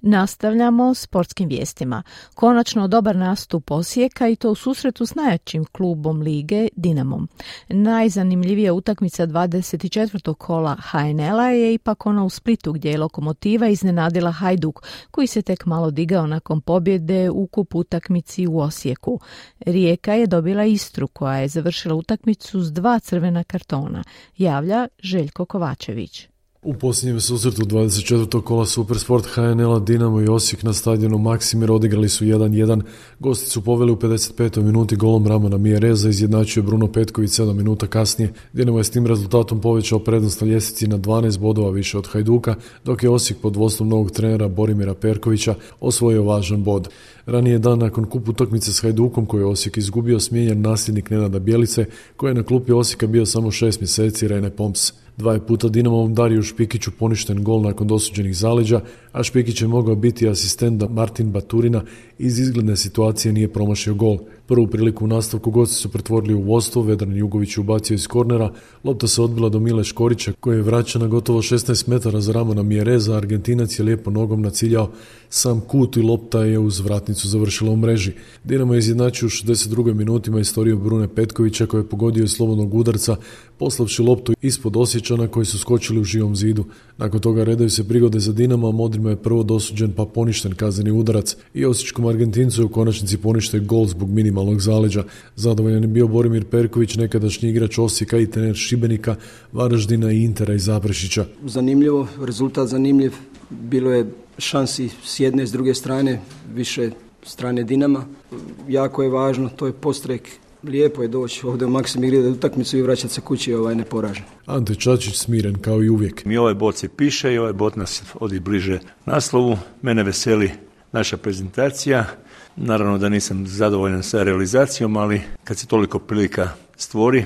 Nastavljamo sportskim vijestima. Konačno dobar nastup Osijeka i to u susretu s najjačim klubom lige Dinamom. Najzanimljivija utakmica 24. kola HNL-a je ipak ona u Splitu gdje je lokomotiva iznenadila Hajduk koji se tek malo digao nakon pobjede u kup utakmici u Osijeku. Rijeka je dobila Istru koja je završila utakmicu s dva crvena kartona. Javlja Željko Kovačević. U posljednjem susretu 24. kola Supersport HNL-a Dinamo i Osijek na stadionu Maksimir odigrali su 1-1. Gosti su poveli u 55. minuti golom Ramona Mijereza, izjednačio Bruno Petković 7 minuta kasnije. Dinamo je s tim rezultatom povećao prednost na ljestvici na 12 bodova više od Hajduka, dok je Osijek pod vodstvom novog trenera Borimira Perkovića osvojio važan bod. Ranije dan nakon kupu utakmice s Hajdukom koji je Osijek izgubio smijenjen nasljednik Nenada Bjelice koji je na klupi Osijeka bio samo šest mjeseci Rene Pomps. Dva je puta Dinamovom Dariju Špikiću poništen gol nakon dosuđenih zaleđa, a Špikić je mogao biti asistent da Martin Baturina iz izgledne situacije nije promašio gol. Prvu priliku u nastavku gosti su pretvorili u vodstvo, Vedran Jugović ubacio iz kornera, lopta se odbila do Mile Škorića koji je vraćana gotovo 16 metara za Ramona Mjereza, Argentinac je lijepo nogom naciljao sam kut i lopta je uz vratnicu završila u mreži. Dinamo je izjednačio u 62. minutima istorio Brune Petkovića koji je pogodio iz slobodnog udarca, poslavši loptu ispod Osjećana koji su skočili u živom zidu. Nakon toga redaju se prigode za Dinamo, a Modrima je prvo dosuđen pa poništen kazneni udarac i Osječkom Argentincu u konačnici poništen gol zbog minimalnog zaleđa. Zadovoljan je bio Borimir Perković, nekadašnji igrač Osijeka i trener Šibenika, Varaždina i Intera i Zaprešića. Zanimljivo, rezultat zanimljiv. Bilo je šansi s jedne i s druge strane, više strane Dinama. Jako je važno, to je postrek Lijepo je doći ovdje u Maksim da utakmicu i vraćati se kući ovaj neporažen. Ante Čačić smiren kao i uvijek. Mi ovaj bot se piše i ovaj bot nas odi bliže naslovu. Mene veseli naša prezentacija. Naravno da nisam zadovoljan sa realizacijom, ali kad se toliko prilika stvori,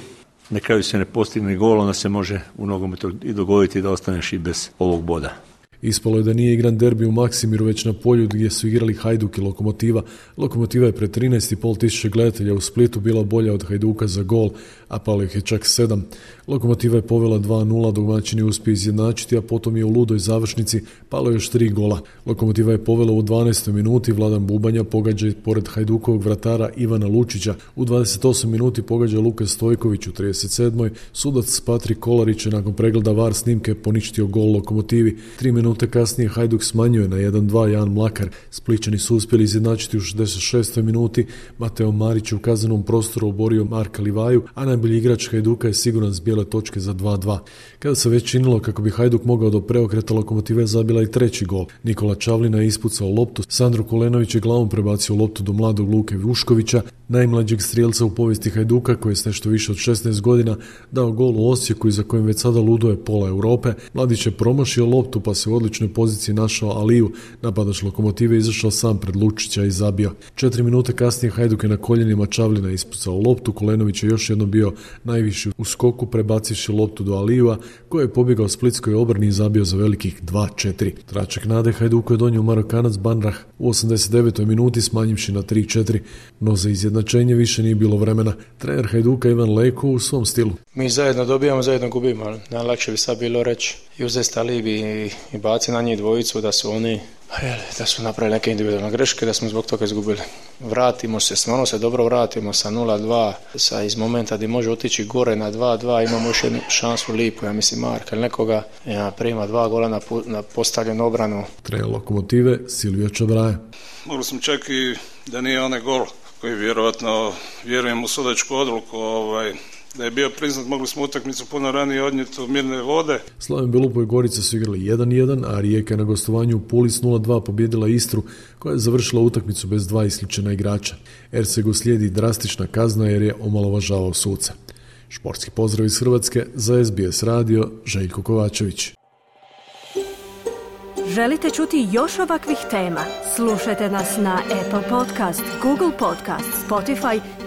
na kraju se ne postigne gol, onda se može u nogometu i dogoditi da ostaneš i bez ovog boda. Ispalo je da nije igran derbi u Maksimiru već na polju gdje su igrali Hajduk i Lokomotiva. Lokomotiva je pred 13,5 tisuće gledatelja u Splitu bila bolja od Hajduka za gol, a palo ih je čak sedam. Lokomotiva je povela 2-0, domaćini uspije izjednačiti, a potom je u ludoj završnici palo još tri gola. Lokomotiva je povela u 12. minuti, Vladan Bubanja pogađa pored Hajdukovog vratara Ivana Lučića. U 28 minuti pogađa Luka Stojković u 37. Sudac Patrik Kolarić je nakon pregleda VAR snimke poništio gol Lokomotivi. Tri minute kasnije Hajduk smanjuje na 1-2 Jan Mlakar. Spličani su uspjeli izjednačiti u 66. minuti. Mateo Marić u kazanom prostoru oborio Marka Livaju, a najbolji igrač Hajduka je siguran s bijele točke za 2-2. Kada se već činilo kako bi Hajduk mogao do preokreta lokomotive zabila i treći gol. Nikola Čavlina je ispucao loptu, Sandro Kulenović je glavom prebacio loptu do mladog Luke Vuškovića, najmlađeg strijelca u povijesti Hajduka koji je s nešto više od 16 godina dao gol u Osijeku i za kojim već sada luduje pola Europe. Mladić je promašio loptu pa se u odličnoj poziciji našao Aliju. Napadač lokomotive izašao sam pred Lučića i zabio. Četiri minute kasnije Hajduk je na koljenima Čavlina ispucao loptu. Kolenović je još jednom bio najviši u skoku prebacivši loptu do Alijua koji je pobjegao splitskoj obrni i zabio za velikih 2-4. Tračak nade Hajduku je donio Marokanac Banrah u 89. minuti smanjivši na 3-4, no za izjednačenje više nije bilo vremena. Trener Hajduka Ivan Leko u svom stilu. Mi zajedno dobijamo, zajedno gubimo. Najlakše bi sad bilo reći i uzeti alibi i, i baci na njih dvojicu da su oni da su napravili neke individualne greške, da smo zbog toga izgubili. Vratimo se, stvarno se dobro vratimo sa 0-2, sa iz momenta gdje može otići gore na 2-2, imamo još jednu šansu lipu, ja mislim Marka ili nekoga, ja, prima dva gola na, na postavljenu obranu. Trener lokomotive Silvio Čabraje. Mogli smo čak i da nije onaj gol koji vjerojatno vjerujem u sudačku odluku ovaj, da je bio priznat, mogli smo utakmicu puno ranije odnijeti u mirne vode. Slaven Belupo i Gorica su igrali 1-1, a Rijeka na gostovanju u Pulis 0-2 pobjedila Istru, koja je završila utakmicu bez dva isključena igrača. Ersegu slijedi drastična kazna jer je omalovažavao suca. Športski pozdrav iz Hrvatske za SBS radio Željko Kovačević. Želite čuti još ovakvih tema? Slušajte nas na Apple Podcast, Google Podcast, Spotify